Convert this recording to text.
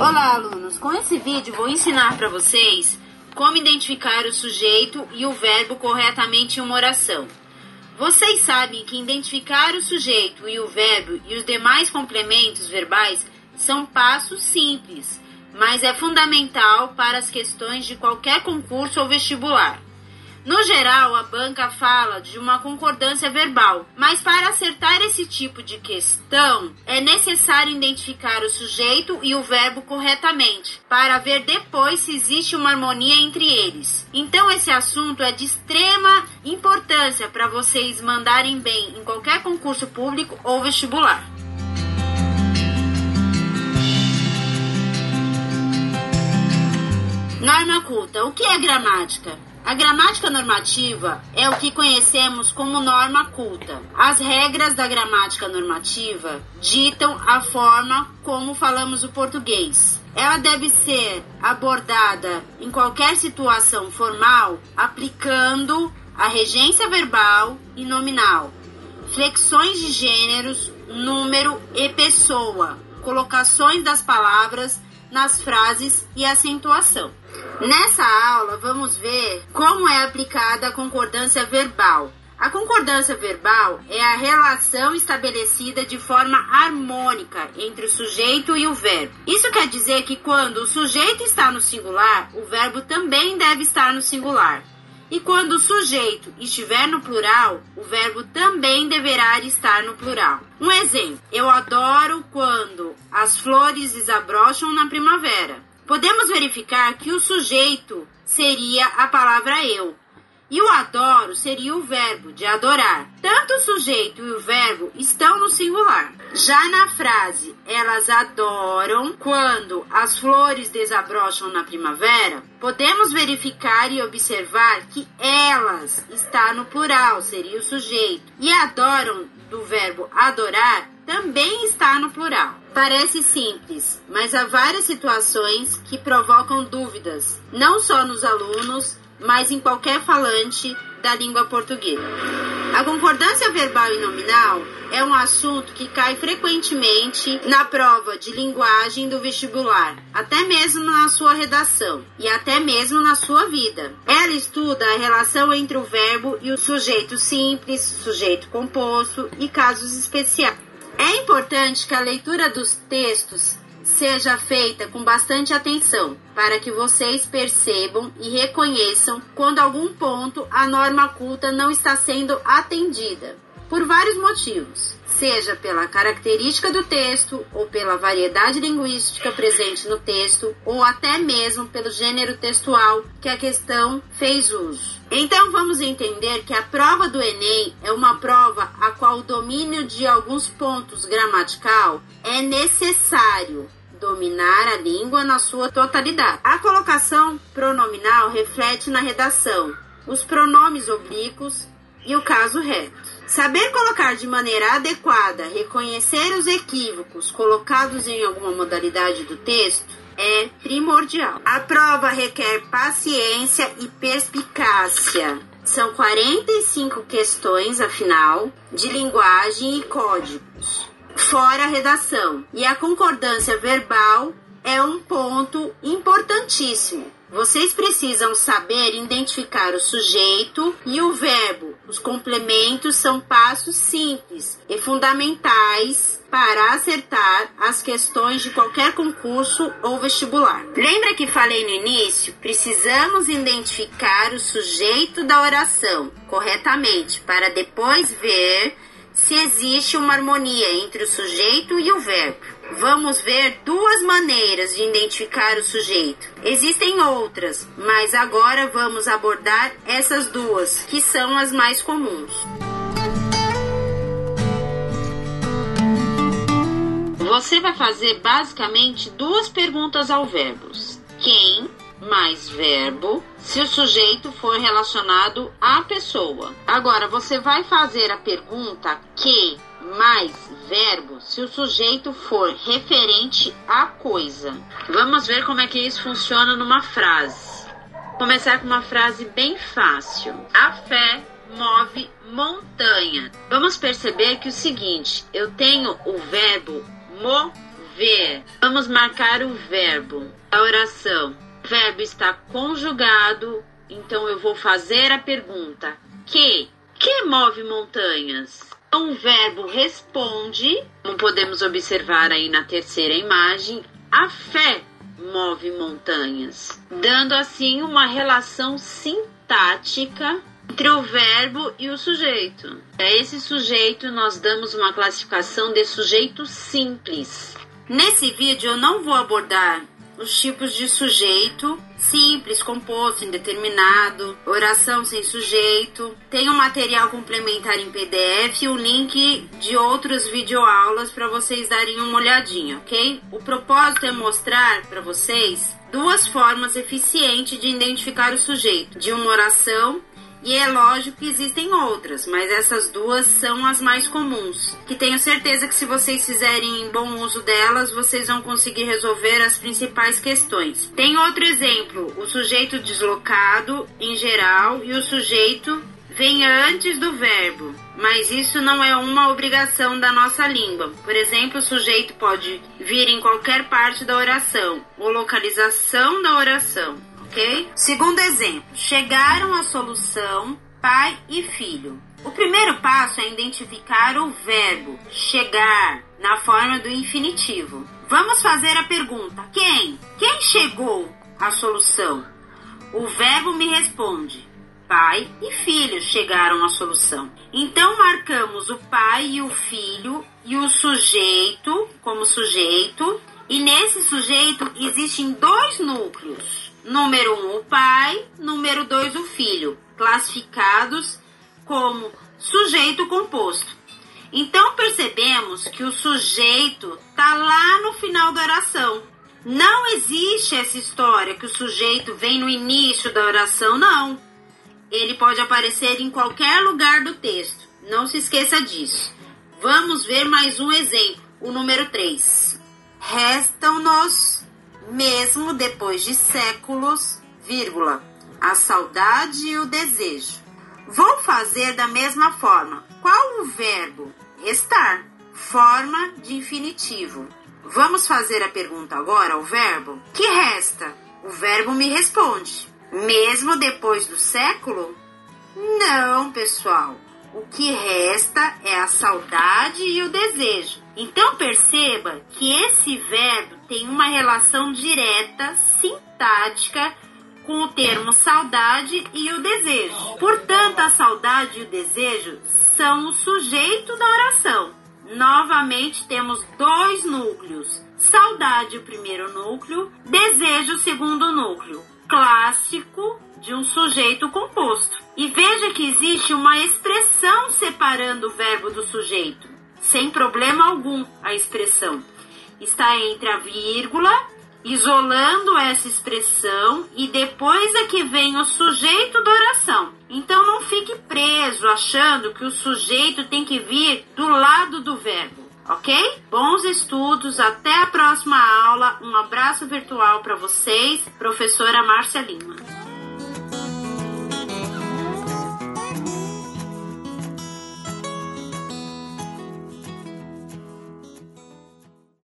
Olá, alunos! Com esse vídeo vou ensinar para vocês como identificar o sujeito e o verbo corretamente em uma oração. Vocês sabem que identificar o sujeito e o verbo e os demais complementos verbais são passos simples, mas é fundamental para as questões de qualquer concurso ou vestibular. No geral, a banca fala de uma concordância verbal, mas para acertar esse tipo de questão, é necessário identificar o sujeito e o verbo corretamente, para ver depois se existe uma harmonia entre eles. Então, esse assunto é de extrema importância para vocês mandarem bem em qualquer concurso público ou vestibular. Norma culta. O que é gramática? A gramática normativa é o que conhecemos como norma culta. As regras da gramática normativa ditam a forma como falamos o português. Ela deve ser abordada em qualquer situação formal, aplicando a regência verbal e nominal, flexões de gêneros, número e pessoa, colocações das palavras nas frases e acentuação. Nessa aula, vamos ver como é aplicada a concordância verbal. A concordância verbal é a relação estabelecida de forma harmônica entre o sujeito e o verbo. Isso quer dizer que quando o sujeito está no singular, o verbo também deve estar no singular. E quando o sujeito estiver no plural, o verbo também deverá estar no plural. Um exemplo: eu adoro quando as flores desabrocham na primavera podemos verificar que o sujeito seria a palavra eu. E o adoro seria o verbo de adorar. Tanto o sujeito e o verbo estão no singular. Já na frase elas adoram quando as flores desabrocham na primavera, podemos verificar e observar que elas está no plural, seria o sujeito. E adoram do verbo adorar também está no plural. Parece simples, mas há várias situações que provocam dúvidas, não só nos alunos, mas em qualquer falante da língua portuguesa. A concordância verbal e nominal é um assunto que cai frequentemente na prova de linguagem do vestibular, até mesmo na sua redação e até mesmo na sua vida. Ela estuda a relação entre o verbo e o sujeito simples, sujeito composto e casos especiais. É importante que a leitura dos textos seja feita com bastante atenção, para que vocês percebam e reconheçam quando algum ponto a norma culta não está sendo atendida, por vários motivos seja pela característica do texto, ou pela variedade linguística presente no texto, ou até mesmo pelo gênero textual que a questão fez uso. Então vamos entender que a prova do Enem é uma prova a qual o domínio de alguns pontos gramatical é necessário dominar a língua na sua totalidade. A colocação pronominal reflete na redação os pronomes oblíquos e o caso reto. Saber colocar de maneira adequada, reconhecer os equívocos colocados em alguma modalidade do texto é primordial. A prova requer paciência e perspicácia. São 45 questões, afinal, de linguagem e códigos, fora a redação. E a concordância verbal é um ponto importantíssimo vocês precisam saber identificar o sujeito e o verbo. Os complementos são passos simples e fundamentais para acertar as questões de qualquer concurso ou vestibular. Lembra que falei no início? Precisamos identificar o sujeito da oração corretamente para depois ver se existe uma harmonia entre o sujeito e o verbo vamos ver duas maneiras de identificar o sujeito. Existem outras, mas agora vamos abordar essas duas, que são as mais comuns. Você vai fazer basicamente duas perguntas ao verbo. Quem mais verbo se o sujeito for relacionado à pessoa. Agora você vai fazer a pergunta que mais verbo se o sujeito for referente à coisa. Vamos ver como é que isso funciona numa frase. Começar com uma frase bem fácil. A fé move montanha. Vamos perceber que o seguinte, eu tenho o verbo mover ver. Vamos marcar o verbo da oração. Verbo está conjugado, então eu vou fazer a pergunta: que? Que move montanhas? Então, o verbo responde, como podemos observar aí na terceira imagem, a fé move montanhas, dando assim uma relação sintática entre o verbo e o sujeito. A esse sujeito nós damos uma classificação de sujeito simples. Nesse vídeo eu não vou abordar os tipos de sujeito simples, composto, indeterminado, oração sem sujeito. Tem um material complementar em PDF e o link de outras videoaulas para vocês darem uma olhadinha, ok? O propósito é mostrar para vocês duas formas eficientes de identificar o sujeito de uma oração e é lógico que existem outras, mas essas duas são as mais comuns. Que tenho certeza que se vocês fizerem bom uso delas, vocês vão conseguir resolver as principais questões. Tem outro exemplo, o sujeito deslocado em geral e o sujeito vem antes do verbo, mas isso não é uma obrigação da nossa língua. Por exemplo, o sujeito pode vir em qualquer parte da oração ou localização da oração ok? Segundo exemplo, chegaram à solução pai e filho. O primeiro passo é identificar o verbo chegar na forma do infinitivo. Vamos fazer a pergunta: quem? Quem chegou à solução? O verbo me responde: pai e filho chegaram à solução. Então marcamos o pai e o filho e o sujeito como sujeito, e nesse sujeito existem dois núcleos Número 1, um, o pai. Número 2, o filho, classificados como sujeito composto. Então percebemos que o sujeito está lá no final da oração. Não existe essa história que o sujeito vem no início da oração, não. Ele pode aparecer em qualquer lugar do texto. Não se esqueça disso. Vamos ver mais um exemplo, o número 3. Restam-nos mesmo depois de séculos, vírgula, a saudade e o desejo. Vou fazer da mesma forma. Qual o verbo? Estar. Forma de infinitivo. Vamos fazer a pergunta agora ao verbo? Que resta? O verbo me responde. Mesmo depois do século? Não, pessoal. O que resta é a saudade e o desejo. Então perceba que esse verbo tem uma relação direta, sintática, com o termo saudade e o desejo. Portanto, a saudade e o desejo são o sujeito da oração. Novamente temos dois núcleos. Saudade, o primeiro núcleo, desejo, o segundo núcleo. Clássico de um sujeito composto. E veja que existe uma expressão separando o verbo do sujeito, sem problema algum a expressão. Está entre a vírgula, isolando essa expressão, e depois é que vem o sujeito da oração. Então não fique preso achando que o sujeito tem que vir do lado do verbo ok? Bons estudos, até a próxima aula. Um abraço virtual para vocês, professora Márcia Lima.